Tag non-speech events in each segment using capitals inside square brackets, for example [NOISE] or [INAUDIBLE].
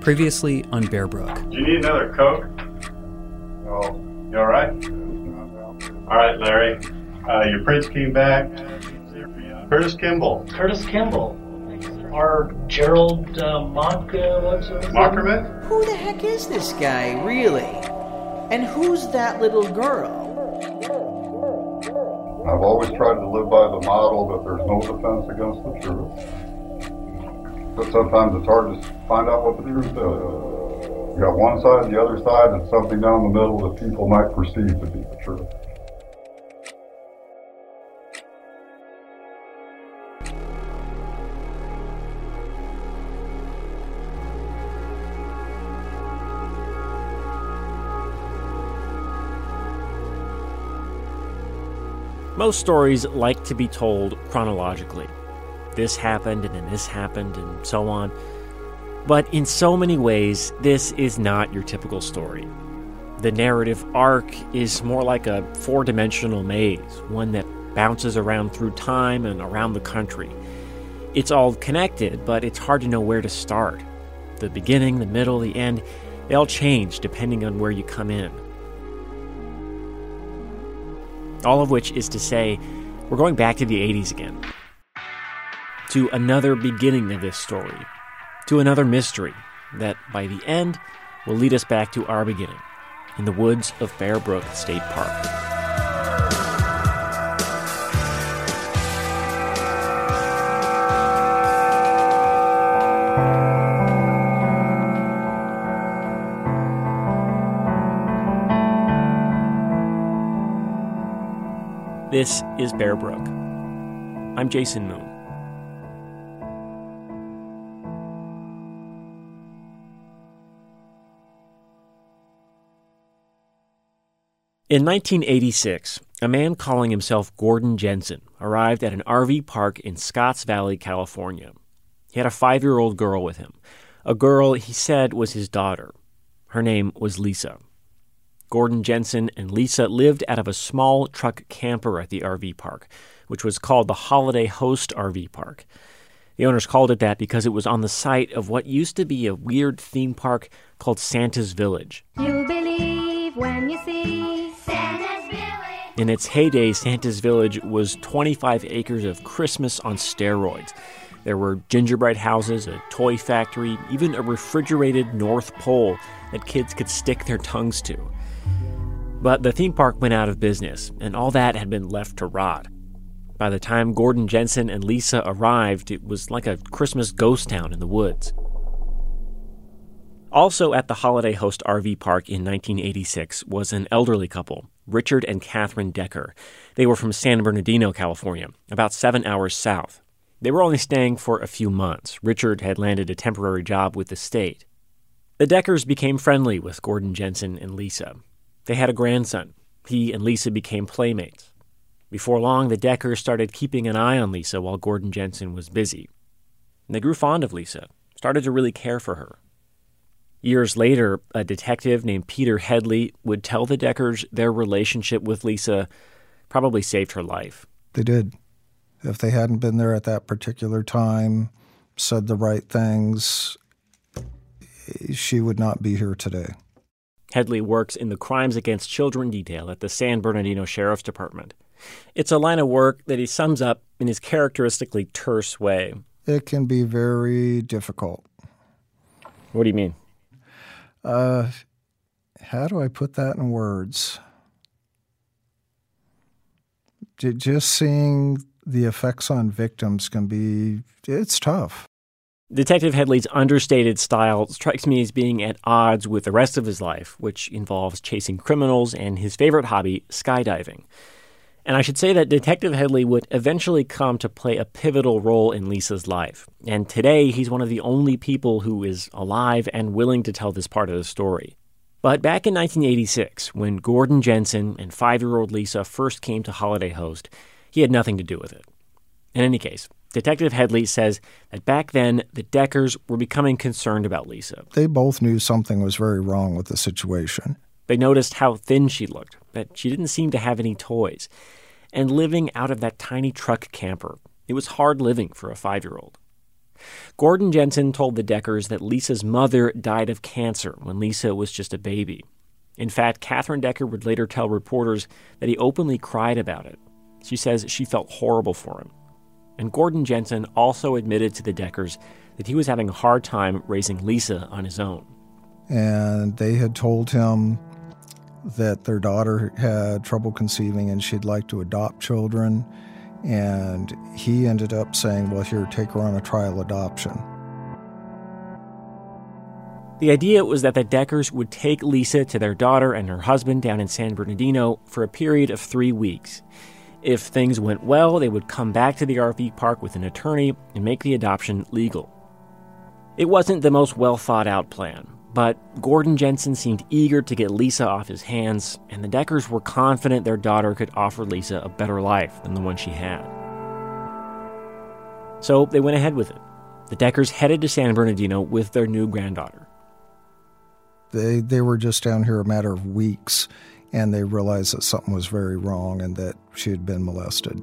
Previously on Bear Brook. Do you need another Coke? Oh, you all right? All right, Larry. Uh, your prince came back. Curtis Kimball. Curtis Kimball. Our Gerald uh, Mock, uh, what's his name? Mockerman? Who the heck is this guy, really? And who's that little girl? I've always tried to live by the model that there's no defense against the truth. But sometimes it's hard to find out what the truth is. You got one side, the other side, and something down the middle that people might perceive to be the truth. Most stories like to be told chronologically. This happened, and then this happened, and so on. But in so many ways, this is not your typical story. The narrative arc is more like a four dimensional maze, one that bounces around through time and around the country. It's all connected, but it's hard to know where to start. The beginning, the middle, the end, they all change depending on where you come in. All of which is to say, we're going back to the 80s again. To another beginning of this story. To another mystery that, by the end, will lead us back to our beginning in the woods of Bear Brook State Park. This is Bear Brook. I'm Jason Moon. In 1986, a man calling himself Gordon Jensen arrived at an RV park in Scotts Valley, California. He had a five year old girl with him, a girl he said was his daughter. Her name was Lisa. Gordon Jensen and Lisa lived out of a small truck camper at the RV park, which was called the Holiday Host RV Park. The owners called it that because it was on the site of what used to be a weird theme park called Santa's Village. You believe when you see. In its heyday, Santa's Village was 25 acres of Christmas on steroids. There were gingerbread houses, a toy factory, even a refrigerated North Pole that kids could stick their tongues to. But the theme park went out of business, and all that had been left to rot. By the time Gordon Jensen and Lisa arrived, it was like a Christmas ghost town in the woods. Also at the Holiday Host RV Park in 1986 was an elderly couple, Richard and Catherine Decker. They were from San Bernardino, California, about seven hours south. They were only staying for a few months. Richard had landed a temporary job with the state. The Deckers became friendly with Gordon Jensen and Lisa. They had a grandson. He and Lisa became playmates. Before long, the Deckers started keeping an eye on Lisa while Gordon Jensen was busy. And they grew fond of Lisa, started to really care for her. Years later, a detective named Peter Headley would tell the Deckers their relationship with Lisa probably saved her life. They did. If they hadn't been there at that particular time, said the right things, she would not be here today. Headley works in the Crimes Against Children detail at the San Bernardino Sheriff's Department. It's a line of work that he sums up in his characteristically terse way. It can be very difficult. What do you mean? Uh, how do I put that in words? Just seeing the effects on victims can be, it's tough. Detective Headley's understated style strikes me as being at odds with the rest of his life, which involves chasing criminals and his favorite hobby, skydiving. And I should say that Detective Headley would eventually come to play a pivotal role in Lisa's life. And today, he's one of the only people who is alive and willing to tell this part of the story. But back in 1986, when Gordon Jensen and five year old Lisa first came to Holiday Host, he had nothing to do with it. In any case, Detective Headley says that back then the Deckers were becoming concerned about Lisa. They both knew something was very wrong with the situation. They noticed how thin she looked, that she didn't seem to have any toys. And living out of that tiny truck camper, it was hard living for a five year old. Gordon Jensen told the Deckers that Lisa's mother died of cancer when Lisa was just a baby. In fact, Catherine Decker would later tell reporters that he openly cried about it. She says she felt horrible for him. And Gordon Jensen also admitted to the Deckers that he was having a hard time raising Lisa on his own. And they had told him that their daughter had trouble conceiving and she'd like to adopt children and he ended up saying, Well, here, take her on a trial adoption. The idea was that the Deckers would take Lisa to their daughter and her husband down in San Bernardino for a period of three weeks. If things went well, they would come back to the RV park with an attorney and make the adoption legal. It wasn't the most well thought out plan, but Gordon Jensen seemed eager to get Lisa off his hands, and the Deckers were confident their daughter could offer Lisa a better life than the one she had. So they went ahead with it. The Deckers headed to San Bernardino with their new granddaughter. They, they were just down here a matter of weeks, and they realized that something was very wrong and that she had been molested.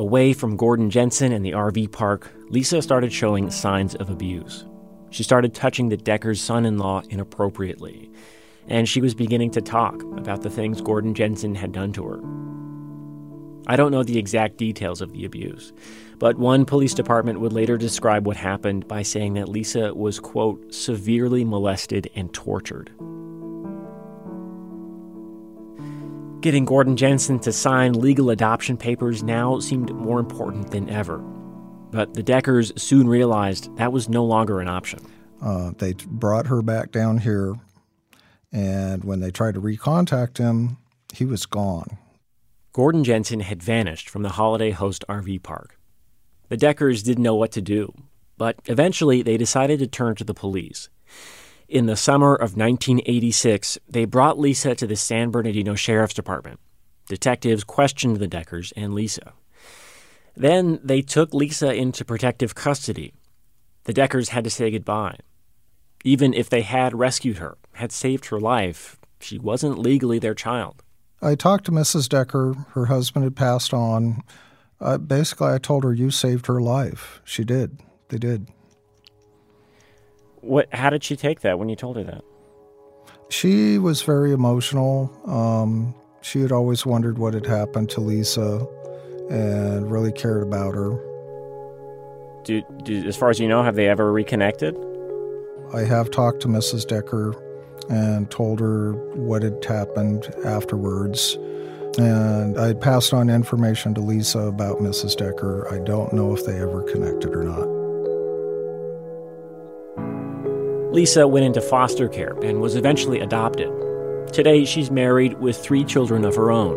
Away from Gordon Jensen and the RV park, Lisa started showing signs of abuse. She started touching the Decker's son in law inappropriately, and she was beginning to talk about the things Gordon Jensen had done to her. I don't know the exact details of the abuse, but one police department would later describe what happened by saying that Lisa was, quote, severely molested and tortured. Getting Gordon Jensen to sign legal adoption papers now seemed more important than ever. But the Deckers soon realized that was no longer an option. Uh, they brought her back down here, and when they tried to recontact him, he was gone. Gordon Jensen had vanished from the Holiday Host RV park. The Deckers didn't know what to do, but eventually they decided to turn to the police. In the summer of 1986, they brought Lisa to the San Bernardino Sheriff's Department. Detectives questioned the Deckers and Lisa. Then they took Lisa into protective custody. The Deckers had to say goodbye. Even if they had rescued her, had saved her life, she wasn't legally their child. I talked to Mrs. Decker. Her husband had passed on. Uh, basically, I told her, You saved her life. She did. They did. What? How did she take that when you told her that? She was very emotional. Um, she had always wondered what had happened to Lisa, and really cared about her. Do, do, as far as you know, have they ever reconnected? I have talked to Mrs. Decker and told her what had happened afterwards. And I passed on information to Lisa about Mrs. Decker. I don't know if they ever connected or not. Lisa went into foster care and was eventually adopted. Today, she's married with three children of her own.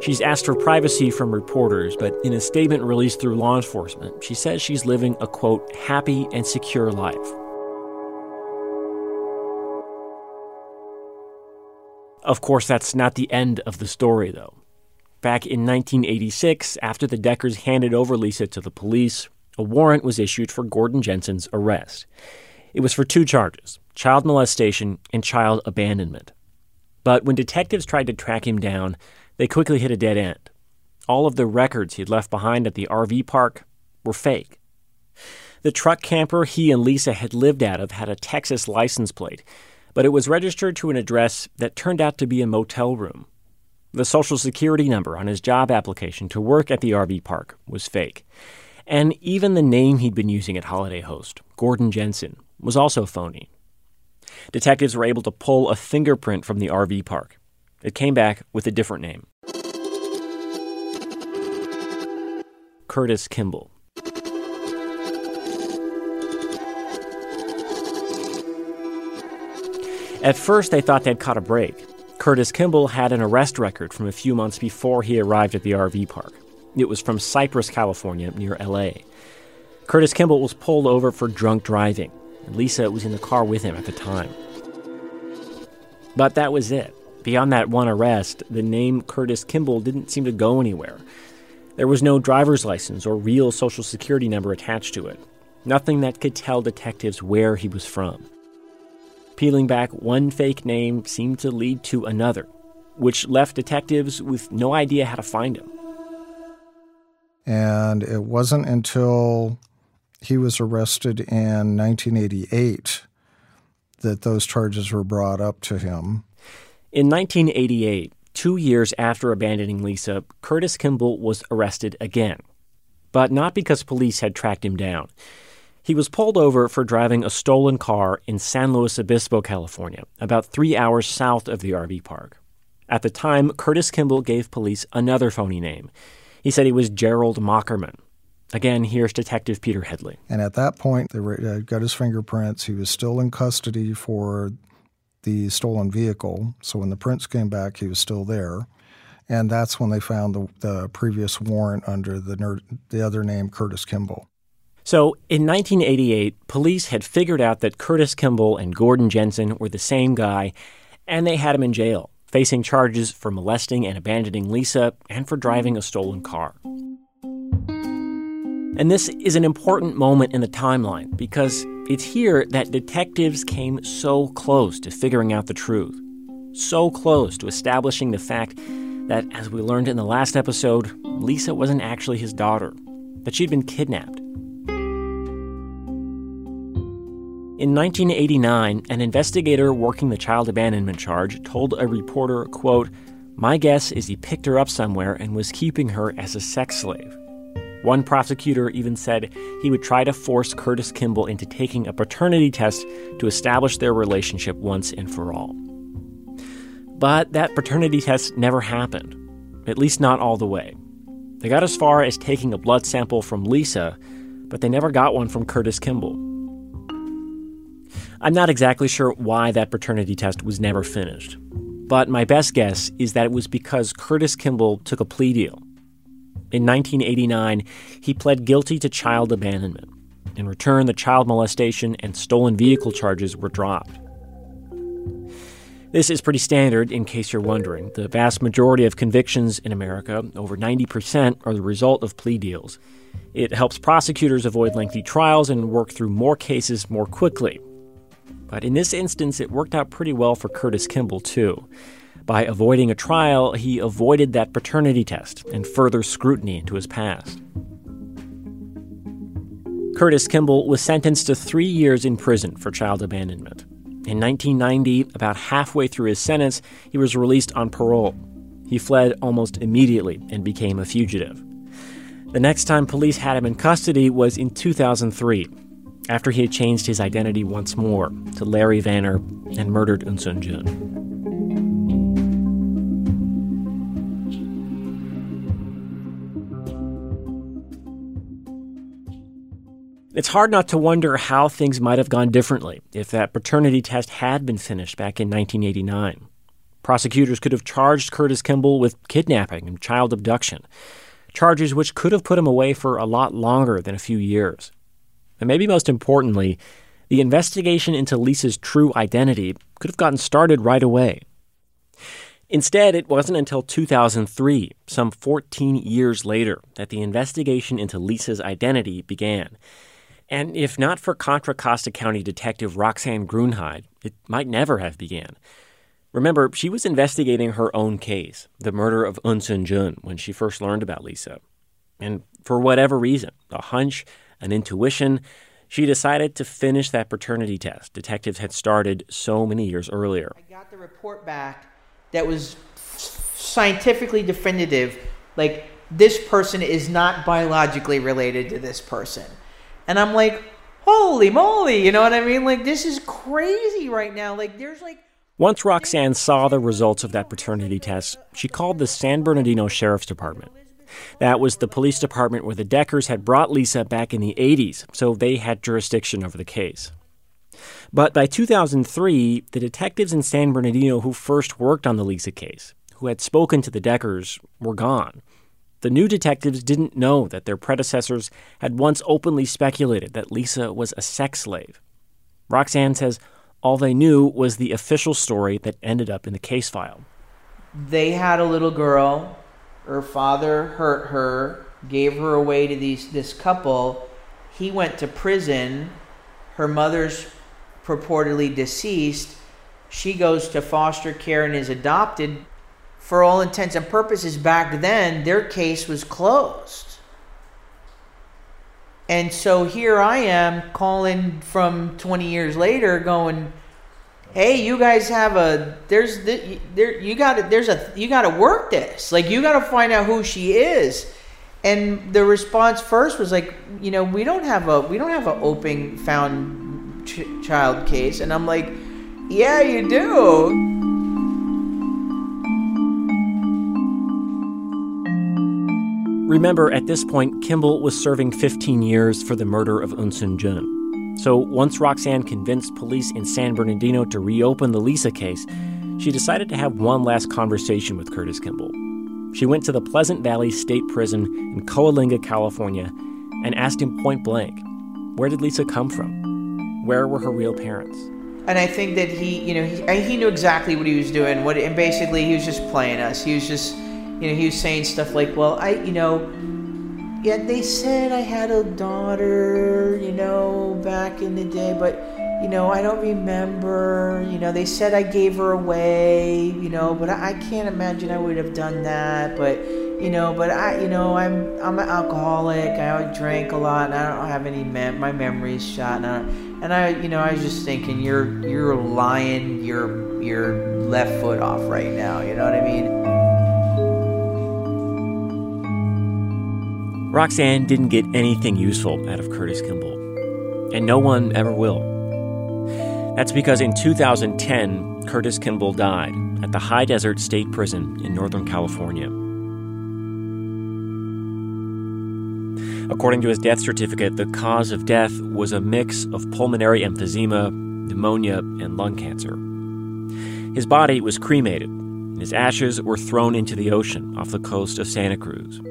She's asked for privacy from reporters, but in a statement released through law enforcement, she says she's living a quote, happy and secure life. Of course, that's not the end of the story, though. Back in 1986, after the Deckers handed over Lisa to the police, a warrant was issued for Gordon Jensen's arrest. It was for two charges child molestation and child abandonment. But when detectives tried to track him down, they quickly hit a dead end. All of the records he'd left behind at the RV park were fake. The truck camper he and Lisa had lived out of had a Texas license plate, but it was registered to an address that turned out to be a motel room. The social security number on his job application to work at the RV park was fake. And even the name he'd been using at Holiday Host, Gordon Jensen, was also phony. Detectives were able to pull a fingerprint from the RV park. It came back with a different name Curtis Kimball. At first, they thought they'd caught a break. Curtis Kimball had an arrest record from a few months before he arrived at the RV park. It was from Cypress, California, near LA. Curtis Kimball was pulled over for drunk driving, Lisa was in the car with him at the time. But that was it. Beyond that one arrest, the name Curtis Kimball didn't seem to go anywhere. There was no driver's license or real social security number attached to it. Nothing that could tell detectives where he was from. Peeling back one fake name seemed to lead to another, which left detectives with no idea how to find him. And it wasn't until he was arrested in 1988 that those charges were brought up to him. In 1988, two years after abandoning Lisa, Curtis Kimball was arrested again. But not because police had tracked him down. He was pulled over for driving a stolen car in San Luis Obispo, California, about three hours south of the RV park. At the time, Curtis Kimball gave police another phony name. He said he was Gerald Mockerman. Again, here's Detective Peter Headley. And at that point, they uh, got his fingerprints. He was still in custody for the stolen vehicle. So when the prints came back, he was still there. And that's when they found the, the previous warrant under the, the other name, Curtis Kimball. So in 1988, police had figured out that Curtis Kimball and Gordon Jensen were the same guy, and they had him in jail, facing charges for molesting and abandoning Lisa and for driving a stolen car. And this is an important moment in the timeline because it's here that detectives came so close to figuring out the truth, so close to establishing the fact that, as we learned in the last episode, Lisa wasn't actually his daughter, that she'd been kidnapped. In 1989, an investigator working the child abandonment charge told a reporter, quote, My guess is he picked her up somewhere and was keeping her as a sex slave. One prosecutor even said he would try to force Curtis Kimball into taking a paternity test to establish their relationship once and for all. But that paternity test never happened, at least not all the way. They got as far as taking a blood sample from Lisa, but they never got one from Curtis Kimball. I'm not exactly sure why that paternity test was never finished, but my best guess is that it was because Curtis Kimball took a plea deal. In 1989, he pled guilty to child abandonment. In return, the child molestation and stolen vehicle charges were dropped. This is pretty standard, in case you're wondering. The vast majority of convictions in America, over 90%, are the result of plea deals. It helps prosecutors avoid lengthy trials and work through more cases more quickly, but in this instance, it worked out pretty well for Curtis Kimball, too. By avoiding a trial, he avoided that paternity test and further scrutiny into his past. Curtis Kimball was sentenced to three years in prison for child abandonment. In 1990, about halfway through his sentence, he was released on parole. He fled almost immediately and became a fugitive. The next time police had him in custody was in 2003 after he had changed his identity once more to Larry Vanner and murdered Eunsoon Jun. It's hard not to wonder how things might have gone differently if that paternity test had been finished back in 1989. Prosecutors could have charged Curtis Kimball with kidnapping and child abduction, charges which could have put him away for a lot longer than a few years. And maybe most importantly, the investigation into Lisa's true identity could have gotten started right away. Instead, it wasn't until 2003, some 14 years later, that the investigation into Lisa's identity began. And if not for Contra Costa County Detective Roxanne Gruenheid, it might never have began. Remember, she was investigating her own case, the murder of Eunsoon Jun, when she first learned about Lisa. And for whatever reason, a hunch, an intuition, she decided to finish that paternity test detectives had started so many years earlier. I got the report back that was scientifically definitive. Like, this person is not biologically related to this person. And I'm like, holy moly, you know what I mean? Like, this is crazy right now. Like, there's like. Once Roxanne saw the results of that paternity test, she called the San Bernardino Sheriff's Department. That was the police department where the Deckers had brought Lisa back in the 80s, so they had jurisdiction over the case. But by 2003, the detectives in San Bernardino who first worked on the Lisa case, who had spoken to the Deckers, were gone. The new detectives didn't know that their predecessors had once openly speculated that Lisa was a sex slave. Roxanne says all they knew was the official story that ended up in the case file. They had a little girl her father hurt her, gave her away to these this couple. He went to prison. Her mother's purportedly deceased. She goes to foster care and is adopted. For all intents and purposes, back then, their case was closed. And so here I am calling from 20 years later, going, hey you guys have a there's the, there you got to there's a you got to work this. Like you got to find out who she is. And the response first was like you know we don't have a we don't have an open found ch- child case. And i'm like yeah you do Remember, at this point, Kimball was serving 15 years for the murder of Eunsoon Jun. So once Roxanne convinced police in San Bernardino to reopen the Lisa case, she decided to have one last conversation with Curtis Kimball. She went to the Pleasant Valley State Prison in Coalinga, California, and asked him point blank, where did Lisa come from? Where were her real parents? And I think that he, you know, he, he knew exactly what he was doing. What, and basically, he was just playing us. He was just, you know, he was saying stuff like, "Well, I, you know, yeah, they said I had a daughter, you know, back in the day, but you know, I don't remember. You know, they said I gave her away, you know, but I, I can't imagine I would have done that. But you know, but I, you know, I'm I'm an alcoholic. I drank a lot, and I don't have any mem- my memory's shot. And I, and I, you know, I was just thinking, you're you're lying your your left foot off right now. You know what I mean? Roxanne didn't get anything useful out of Curtis Kimball, and no one ever will. That's because in 2010, Curtis Kimball died at the High Desert State Prison in Northern California. According to his death certificate, the cause of death was a mix of pulmonary emphysema, pneumonia, and lung cancer. His body was cremated, and his ashes were thrown into the ocean off the coast of Santa Cruz.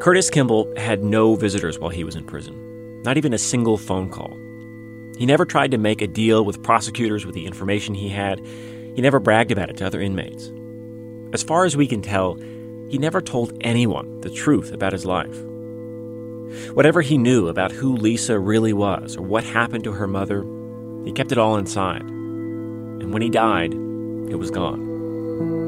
Curtis Kimball had no visitors while he was in prison, not even a single phone call. He never tried to make a deal with prosecutors with the information he had. He never bragged about it to other inmates. As far as we can tell, he never told anyone the truth about his life. Whatever he knew about who Lisa really was or what happened to her mother, he kept it all inside. And when he died, it was gone.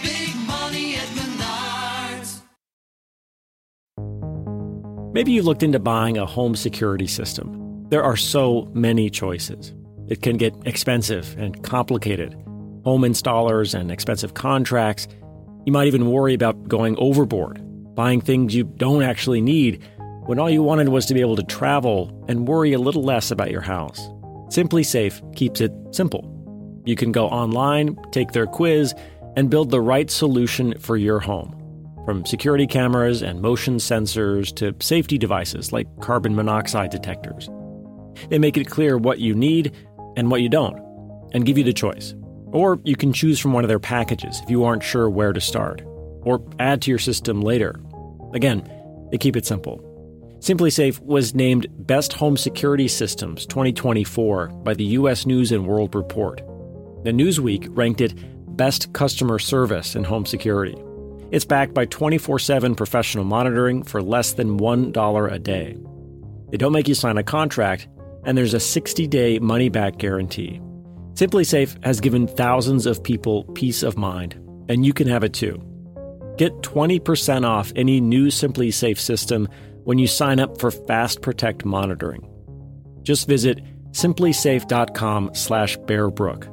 Maybe you looked into buying a home security system. There are so many choices. It can get expensive and complicated. Home installers and expensive contracts. You might even worry about going overboard, buying things you don't actually need when all you wanted was to be able to travel and worry a little less about your house. SimpliSafe keeps it simple. You can go online, take their quiz, and build the right solution for your home. From security cameras and motion sensors to safety devices like carbon monoxide detectors. They make it clear what you need and what you don't, and give you the choice. Or you can choose from one of their packages if you aren't sure where to start, or add to your system later. Again, they keep it simple. SimpliSafe was named Best Home Security Systems 2024 by the US News and World Report. The Newsweek ranked it Best Customer Service in Home Security. It's backed by 24 7 professional monitoring for less than $1 a day. They don't make you sign a contract, and there's a 60 day money back guarantee. SimpliSafe has given thousands of people peace of mind, and you can have it too. Get 20% off any new SimpliSafe system when you sign up for Fast Protect monitoring. Just visit simplisafe.com slash bearbrook.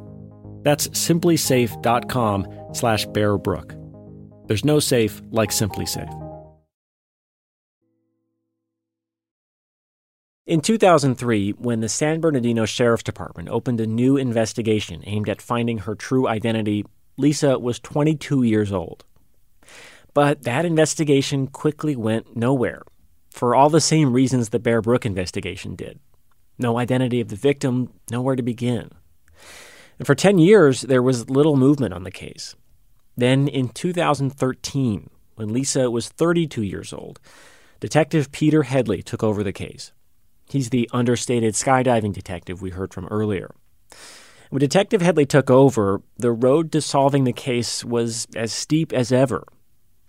That's simplisafe.com slash bearbrook. There's no safe like SimpliSafe. In 2003, when the San Bernardino Sheriff's Department opened a new investigation aimed at finding her true identity, Lisa was 22 years old. But that investigation quickly went nowhere, for all the same reasons the Bear Brook investigation did. No identity of the victim, nowhere to begin. And for 10 years, there was little movement on the case. Then in 2013, when Lisa was 32 years old, Detective Peter Headley took over the case. He's the understated skydiving detective we heard from earlier. When Detective Headley took over, the road to solving the case was as steep as ever.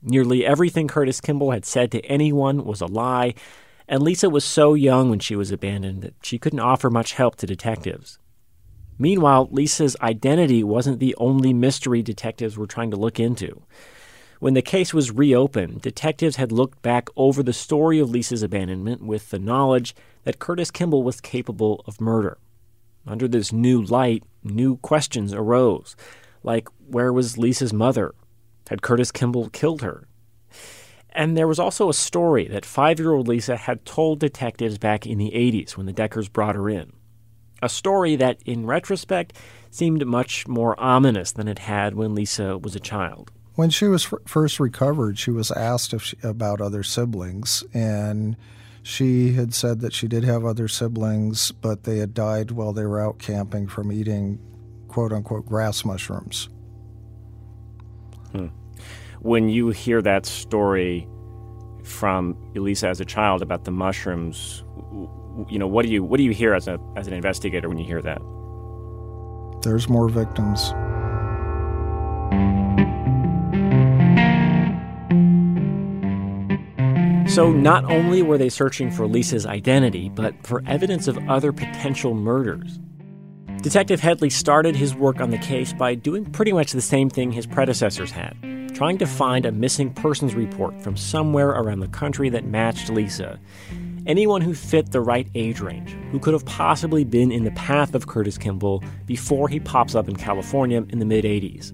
Nearly everything Curtis Kimball had said to anyone was a lie, and Lisa was so young when she was abandoned that she couldn't offer much help to detectives. Meanwhile, Lisa's identity wasn't the only mystery detectives were trying to look into. When the case was reopened, detectives had looked back over the story of Lisa's abandonment with the knowledge that Curtis Kimball was capable of murder. Under this new light, new questions arose, like where was Lisa's mother? Had Curtis Kimball killed her? And there was also a story that five year old Lisa had told detectives back in the 80s when the Deckers brought her in. A story that, in retrospect, seemed much more ominous than it had when Lisa was a child. When she was f- first recovered, she was asked if she, about other siblings, and she had said that she did have other siblings, but they had died while they were out camping from eating quote unquote grass mushrooms. Hmm. When you hear that story from Elisa as a child about the mushrooms, you know, what do you what do you hear as a as an investigator when you hear that? There's more victims. So, not only were they searching for Lisa's identity, but for evidence of other potential murders. Detective Headley started his work on the case by doing pretty much the same thing his predecessors had trying to find a missing persons report from somewhere around the country that matched Lisa. Anyone who fit the right age range, who could have possibly been in the path of Curtis Kimball before he pops up in California in the mid 80s.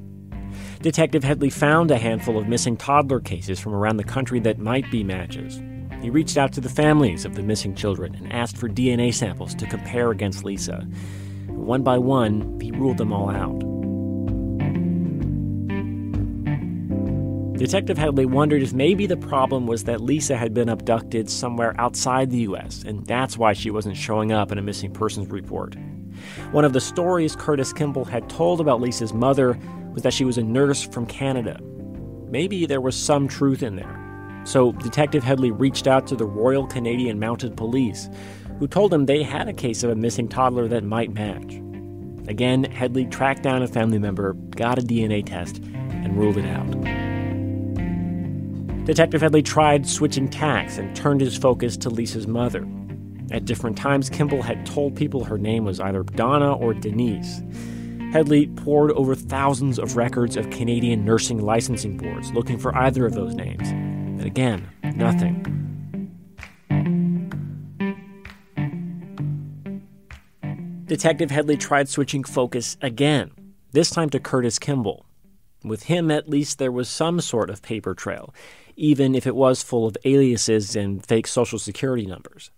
Detective Headley found a handful of missing toddler cases from around the country that might be matches. He reached out to the families of the missing children and asked for DNA samples to compare against Lisa. One by one, he ruled them all out. Detective Headley wondered if maybe the problem was that Lisa had been abducted somewhere outside the U.S., and that's why she wasn't showing up in a missing persons report. One of the stories Curtis Kimball had told about Lisa's mother was that she was a nurse from Canada. Maybe there was some truth in there. So Detective Headley reached out to the Royal Canadian Mounted Police, who told him they had a case of a missing toddler that might match. Again, Headley tracked down a family member, got a DNA test, and ruled it out. Detective Headley tried switching tacks and turned his focus to Lisa's mother. At different times, Kimball had told people her name was either Donna or Denise. Headley pored over thousands of records of Canadian nursing licensing boards looking for either of those names. But again, nothing. Detective Headley tried switching focus again, this time to Curtis Kimball. With him, at least, there was some sort of paper trail, even if it was full of aliases and fake social security numbers.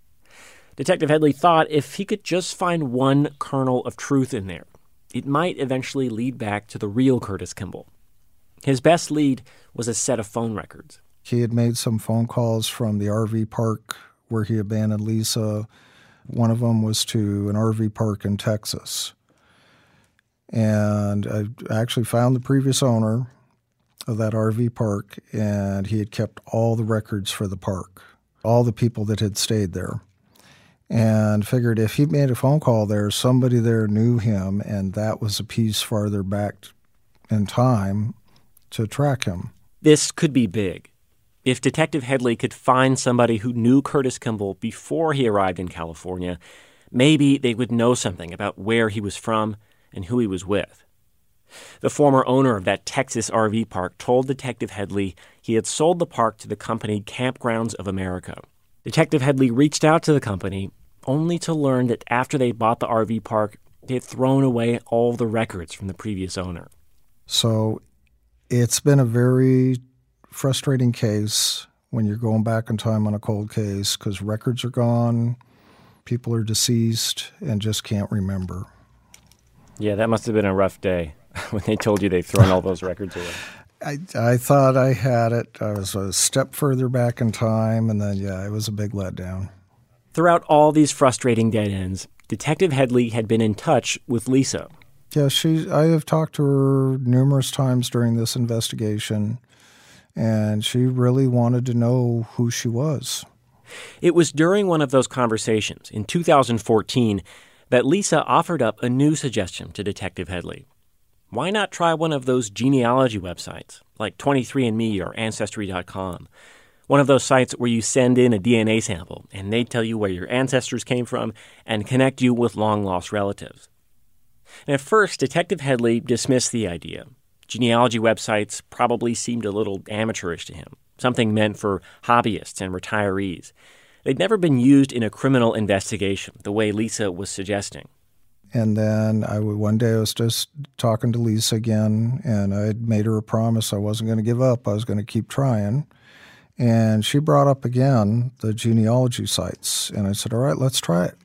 Detective Headley thought if he could just find one kernel of truth in there, it might eventually lead back to the real Curtis Kimball. His best lead was a set of phone records. He had made some phone calls from the RV park where he abandoned Lisa. One of them was to an RV park in Texas. And I actually found the previous owner of that RV park, and he had kept all the records for the park, all the people that had stayed there. And figured if he made a phone call there, somebody there knew him, and that was a piece farther back in time to track him. This could be big. If Detective Headley could find somebody who knew Curtis Kimball before he arrived in California, maybe they would know something about where he was from and who he was with. The former owner of that Texas RV park told Detective Headley he had sold the park to the company Kampgrounds of America. Detective Headley reached out to the company only to learn that after they bought the RV park, they had thrown away all the records from the previous owner. So it's been a very frustrating case when you're going back in time on a cold case because records are gone, people are deceased, and just can't remember. Yeah, that must have been a rough day [LAUGHS] when they told you they'd thrown all those records away. I, I thought I had it. I was a step further back in time, and then, yeah, it was a big letdown. Throughout all these frustrating dead ends, Detective Headley had been in touch with Lisa. Yeah, she. I have talked to her numerous times during this investigation, and she really wanted to know who she was. It was during one of those conversations in 2014 that Lisa offered up a new suggestion to Detective Headley. Why not try one of those genealogy websites like 23andMe or Ancestry.com? One of those sites where you send in a DNA sample and they tell you where your ancestors came from and connect you with long lost relatives. And at first, Detective Headley dismissed the idea. Genealogy websites probably seemed a little amateurish to him, something meant for hobbyists and retirees. They'd never been used in a criminal investigation the way Lisa was suggesting. And then I would, one day I was just talking to Lisa again, and I would made her a promise I wasn't going to give up. I was going to keep trying. And she brought up again the genealogy sites, and I said, "All right, let's try it."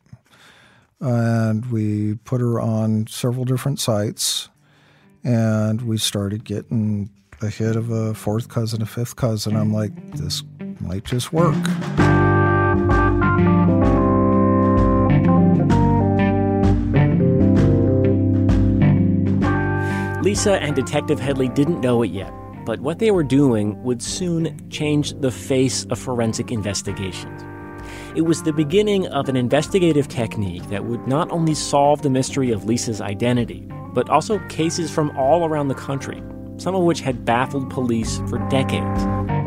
And we put her on several different sites, and we started getting a hit of a fourth cousin, a fifth cousin. I'm like, this might just work. Lisa and Detective Headley didn't know it yet, but what they were doing would soon change the face of forensic investigations. It was the beginning of an investigative technique that would not only solve the mystery of Lisa's identity, but also cases from all around the country, some of which had baffled police for decades.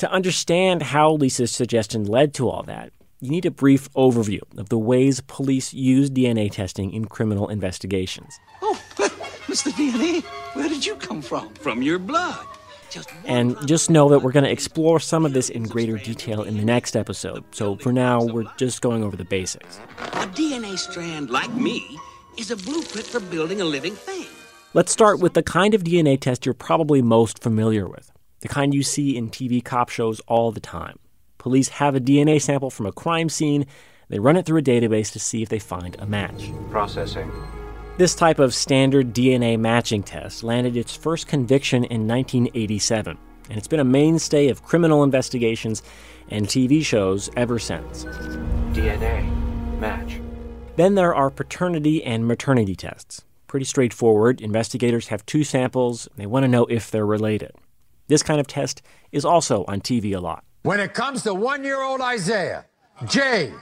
To understand how Lisa's suggestion led to all that, you need a brief overview of the ways police use DNA testing in criminal investigations. Oh, Mr. DNA, where did you come from? From your blood. Just And just know that we're going to explore some of this in greater detail in the next episode. So for now, we're just going over the basics. a DNA strand like me is a blueprint for building a living thing. Let's start with the kind of DNA test you're probably most familiar with, the kind you see in TV cop shows all the time. Police have a DNA sample from a crime scene, they run it through a database to see if they find a match. Processing. This type of standard DNA matching test landed its first conviction in 1987, and it's been a mainstay of criminal investigations and TV shows ever since. DNA. Match. Then there are paternity and maternity tests. Pretty straightforward. Investigators have two samples, they want to know if they're related. This kind of test is also on TV a lot. When it comes to one year old Isaiah, Jay,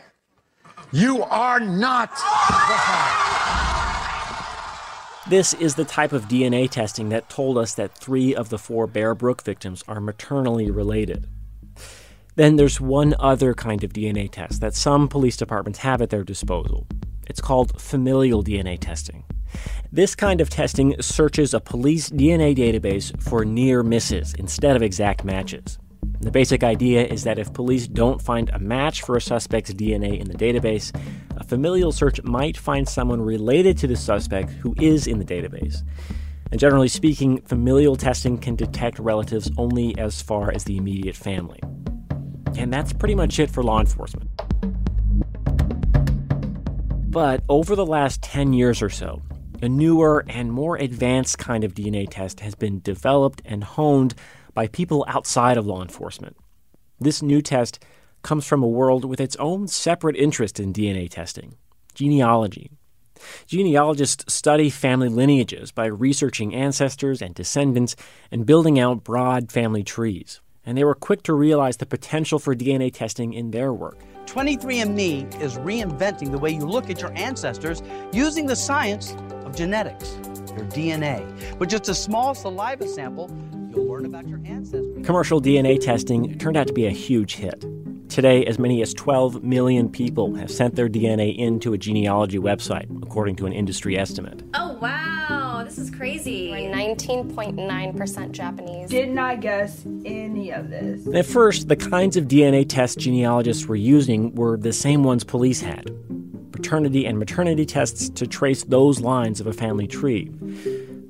you are not the father. This is the type of DNA testing that told us that three of the four Bear Brook victims are maternally related. Then there's one other kind of DNA test that some police departments have at their disposal. It's called familial DNA testing. This kind of testing searches a police DNA database for near misses instead of exact matches. The basic idea is that if police don't find a match for a suspect's DNA in the database, a familial search might find someone related to the suspect who is in the database. And generally speaking, familial testing can detect relatives only as far as the immediate family. And that's pretty much it for law enforcement. But over the last 10 years or so, a newer and more advanced kind of DNA test has been developed and honed by people outside of law enforcement. This new test comes from a world with its own separate interest in DNA testing genealogy. Genealogists study family lineages by researching ancestors and descendants and building out broad family trees. And they were quick to realize the potential for DNA testing in their work. 23andMe is reinventing the way you look at your ancestors using the science of genetics, your DNA. With just a small saliva sample, you'll learn about your ancestors. Commercial DNA testing turned out to be a huge hit. Today, as many as 12 million people have sent their DNA into a genealogy website, according to an industry estimate. Oh, wow. This is crazy. We're 19.9% Japanese. Did not guess any of this. At first, the kinds of DNA tests genealogists were using were the same ones police had paternity and maternity tests to trace those lines of a family tree.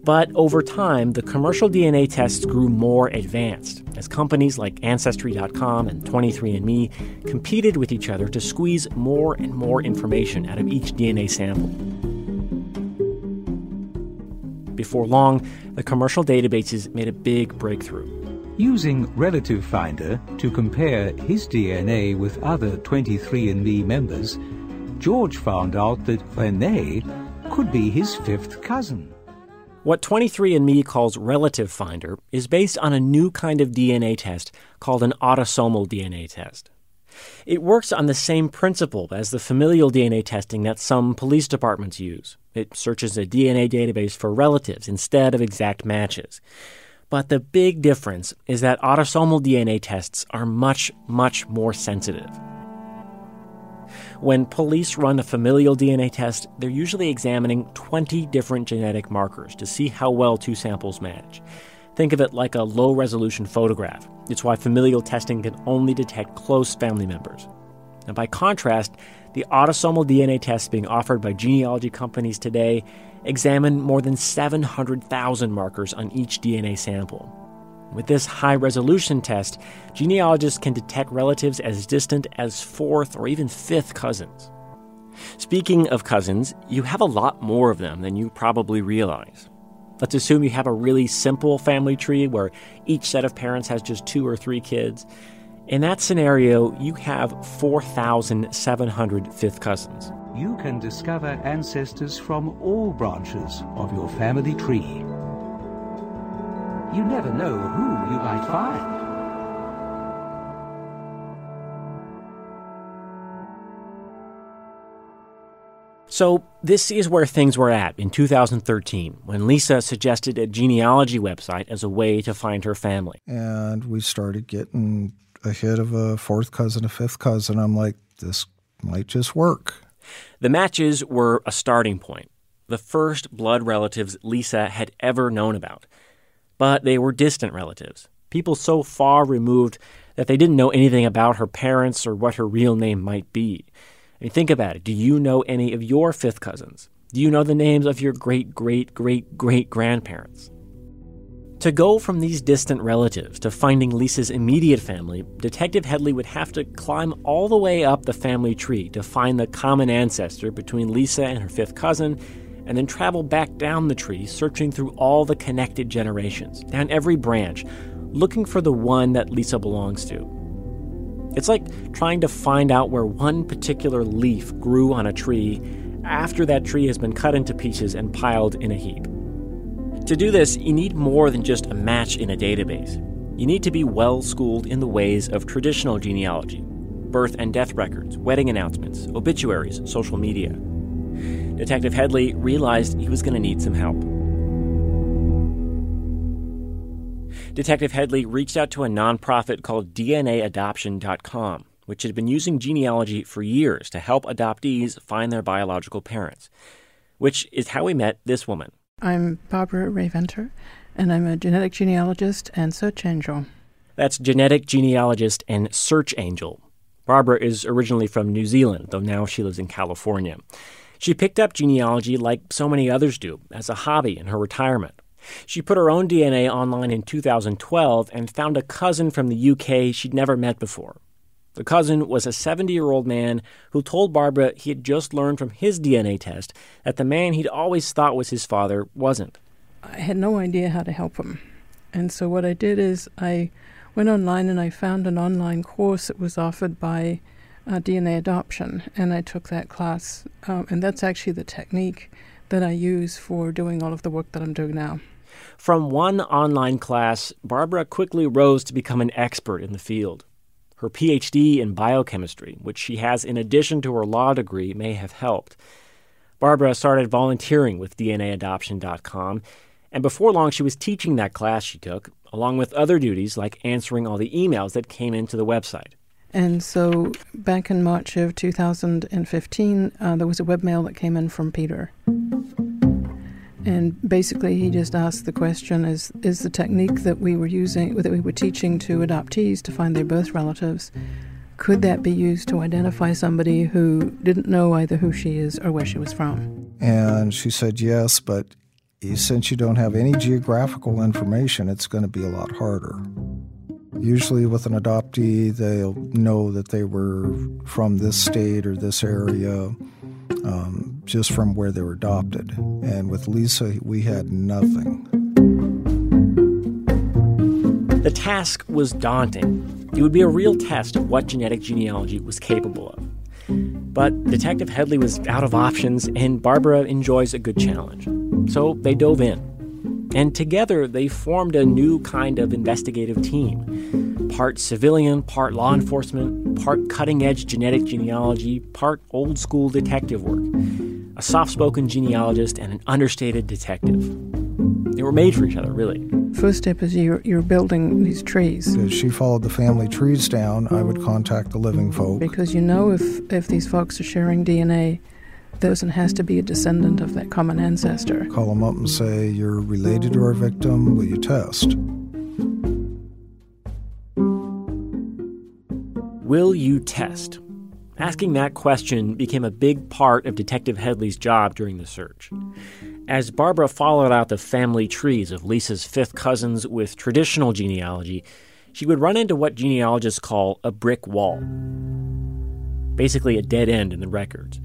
But over time, the commercial DNA tests grew more advanced as companies like Ancestry.com and 23andMe competed with each other to squeeze more and more information out of each DNA sample. Before long, the commercial databases made a big breakthrough. Using Relative Finder to compare his DNA with other 23andMe members, George found out that Rene could be his fifth cousin. What 23andMe calls Relative Finder is based on a new kind of DNA test called an autosomal DNA test. It works on the same principle as the familial DNA testing that some police departments use. It searches a DNA database for relatives instead of exact matches. But the big difference is that autosomal DNA tests are much, much more sensitive. When police run a familial DNA test, they're usually examining 20 different genetic markers to see how well two samples match. Think of it like a low resolution photograph. It's why familial testing can only detect close family members. And by contrast, the autosomal DNA tests being offered by genealogy companies today examine more than 700,000 markers on each DNA sample. With this high resolution test, genealogists can detect relatives as distant as fourth or even fifth cousins. Speaking of cousins, you have a lot more of them than you probably realize. Let's assume you have a really simple family tree where each set of parents has just two or three kids. In that scenario, you have 4,700 fifth cousins. You can discover ancestors from all branches of your family tree. You never know who you might find. So, this is where things were at in 2013 when Lisa suggested a genealogy website as a way to find her family. And we started getting a hit of a fourth cousin, a fifth cousin. I'm like, this might just work. The matches were a starting point, the first blood relatives Lisa had ever known about. But they were distant relatives, people so far removed that they didn't know anything about her parents or what her real name might be. I mean, think about it. Do you know any of your fifth cousins? Do you know the names of your great, great, great, great grandparents? To go from these distant relatives to finding Lisa's immediate family, Detective Headley would have to climb all the way up the family tree to find the common ancestor between Lisa and her fifth cousin, and then travel back down the tree, searching through all the connected generations, down every branch, looking for the one that Lisa belongs to. It's like trying to find out where one particular leaf grew on a tree after that tree has been cut into pieces and piled in a heap. To do this, you need more than just a match in a database. You need to be well schooled in the ways of traditional genealogy birth and death records, wedding announcements, obituaries, social media. Detective Headley realized he was going to need some help. Detective Headley reached out to a nonprofit called DNAadoption.com, which had been using genealogy for years to help adoptees find their biological parents, which is how we met this woman. I'm Barbara Rae-Venter, and I'm a genetic genealogist and search angel. That's genetic genealogist and search angel. Barbara is originally from New Zealand, though now she lives in California. She picked up genealogy like so many others do, as a hobby in her retirement. She put her own DNA online in 2012 and found a cousin from the UK she'd never met before. The cousin was a 70 year old man who told Barbara he had just learned from his DNA test that the man he'd always thought was his father wasn't. I had no idea how to help him. And so what I did is I went online and I found an online course that was offered by uh, DNA Adoption, and I took that class. Um, and that's actually the technique that I use for doing all of the work that I'm doing now. From one online class, Barbara quickly rose to become an expert in the field. Her PhD in biochemistry, which she has in addition to her law degree, may have helped. Barbara started volunteering with DNAadoption.com, and before long she was teaching that class she took, along with other duties like answering all the emails that came into the website. And so back in March of 2015, uh, there was a webmail that came in from Peter. And basically, he just asked the question: Is is the technique that we were using, that we were teaching to adoptees to find their birth relatives, could that be used to identify somebody who didn't know either who she is or where she was from? And she said yes, but since you don't have any geographical information, it's going to be a lot harder. Usually, with an adoptee, they'll know that they were from this state or this area um, just from where they were adopted. And with Lisa, we had nothing. The task was daunting. It would be a real test of what genetic genealogy was capable of. But Detective Headley was out of options, and Barbara enjoys a good challenge. So they dove in. And together they formed a new kind of investigative team part civilian, part law enforcement, part cutting edge genetic genealogy, part old school detective work. A soft spoken genealogist and an understated detective. They were made for each other, really. First step is you're, you're building these trees. As she followed the family trees down, I would contact the living folk. Because you know if, if these folks are sharing DNA, person has to be a descendant of that common ancestor. Call them up and say, You're related to our victim, will you test? Will you test? Asking that question became a big part of Detective Headley's job during the search. As Barbara followed out the family trees of Lisa's fifth cousins with traditional genealogy, she would run into what genealogists call a brick wall. Basically, a dead end in the records.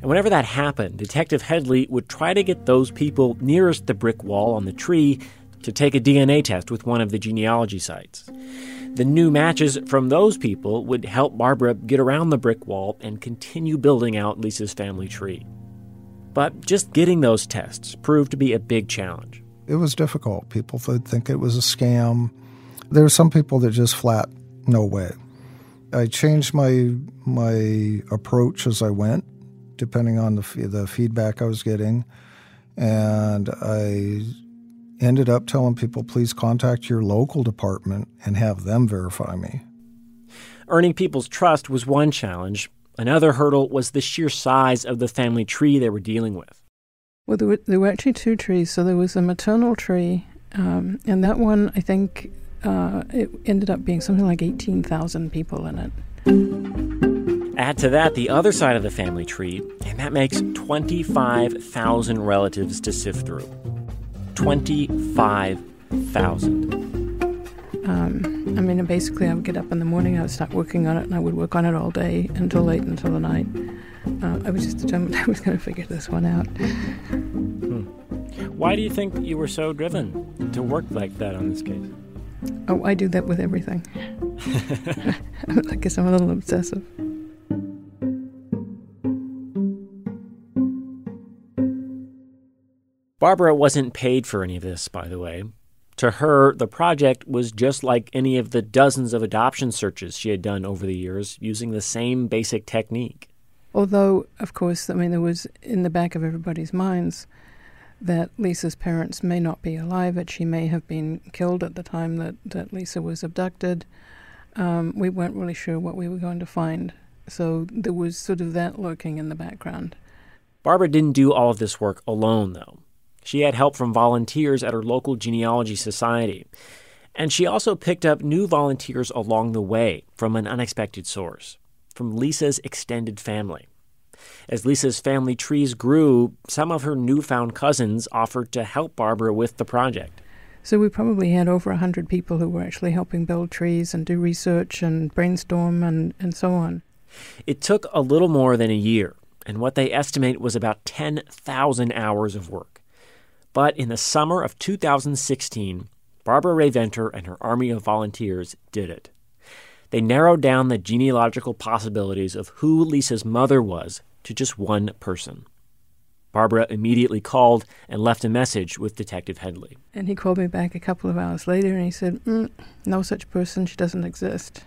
And whenever that happened, Detective Headley would try to get those people nearest the brick wall on the tree to take a DNA test with one of the genealogy sites. The new matches from those people would help Barbara get around the brick wall and continue building out Lisa's family tree. But just getting those tests proved to be a big challenge. It was difficult. People would think it was a scam. There were some people that just flat, no way. I changed my my approach as I went, depending on the the feedback I was getting, and I ended up telling people, please contact your local department and have them verify me. Earning people's trust was one challenge. Another hurdle was the sheer size of the family tree they were dealing with. Well, there were, there were actually two trees. So there was a maternal tree, um, and that one, I think, uh, it ended up being something like 18,000 people in it. Add to that the other side of the family tree, and that makes 25,000 relatives to sift through. 25,000. Um, I mean, basically, I would get up in the morning, I would start working on it, and I would work on it all day until late until the night. Uh, I was just determined [LAUGHS] I was going to figure this one out. Hmm. Why do you think you were so driven to work like that on this case? Oh, I do that with everything. [LAUGHS] [LAUGHS] I guess I'm a little obsessive. Barbara wasn't paid for any of this, by the way. To her, the project was just like any of the dozens of adoption searches she had done over the years using the same basic technique. Although, of course, I mean, there was in the back of everybody's minds that Lisa's parents may not be alive, that she may have been killed at the time that, that Lisa was abducted. Um, we weren't really sure what we were going to find. So there was sort of that lurking in the background. Barbara didn't do all of this work alone, though. She had help from volunteers at her local genealogy society. And she also picked up new volunteers along the way from an unexpected source from Lisa's extended family. As Lisa's family trees grew, some of her newfound cousins offered to help Barbara with the project. So we probably had over 100 people who were actually helping build trees and do research and brainstorm and, and so on. It took a little more than a year, and what they estimate was about 10,000 hours of work. But in the summer of 2016, Barbara Rae-Venter and her army of volunteers did it. They narrowed down the genealogical possibilities of who Lisa's mother was to just one person. Barbara immediately called and left a message with Detective Headley. And he called me back a couple of hours later and he said, mm, No such person, she doesn't exist.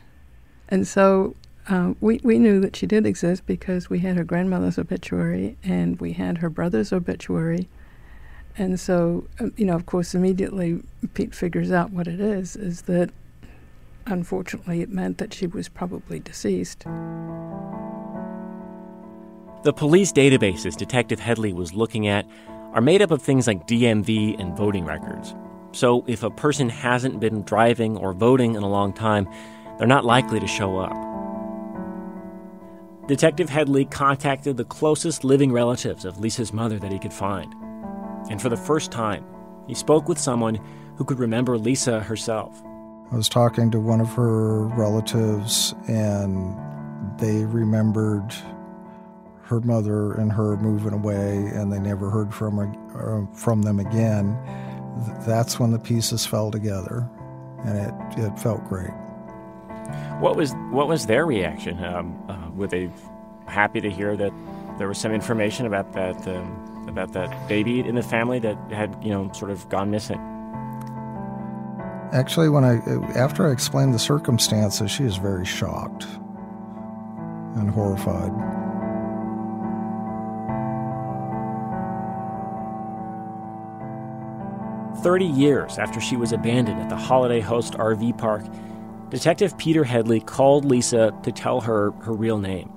And so uh, we, we knew that she did exist because we had her grandmother's obituary and we had her brother's obituary. And so, um, you know, of course, immediately Pete figures out what it is, is that unfortunately it meant that she was probably deceased. The police databases Detective Headley was looking at are made up of things like DMV and voting records. So if a person hasn't been driving or voting in a long time, they're not likely to show up. Detective Headley contacted the closest living relatives of Lisa's mother that he could find. And for the first time, he spoke with someone who could remember Lisa herself. I was talking to one of her relatives, and they remembered her mother and her moving away, and they never heard from her, uh, from them again. That's when the pieces fell together, and it, it felt great. What was what was their reaction? Um, uh, were they happy to hear that there was some information about that um, about that baby in the family that had you know sort of gone missing? Actually, when I after I explained the circumstances, she is very shocked and horrified. 30 years after she was abandoned at the Holiday Host RV park, Detective Peter Headley called Lisa to tell her her real name.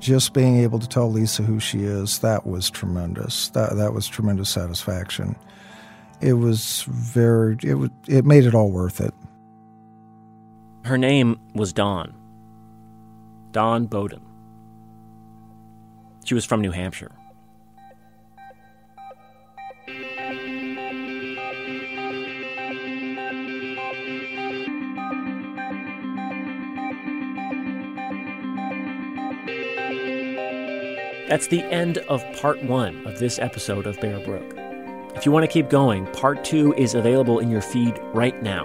Just being able to tell Lisa who she is, that was tremendous. That that was tremendous satisfaction. It was very it was, it made it all worth it. Her name was Dawn. Dawn Beaudin. She was from New Hampshire. That's the end of part one of this episode of Bear Brook. If you want to keep going, part two is available in your feed right now.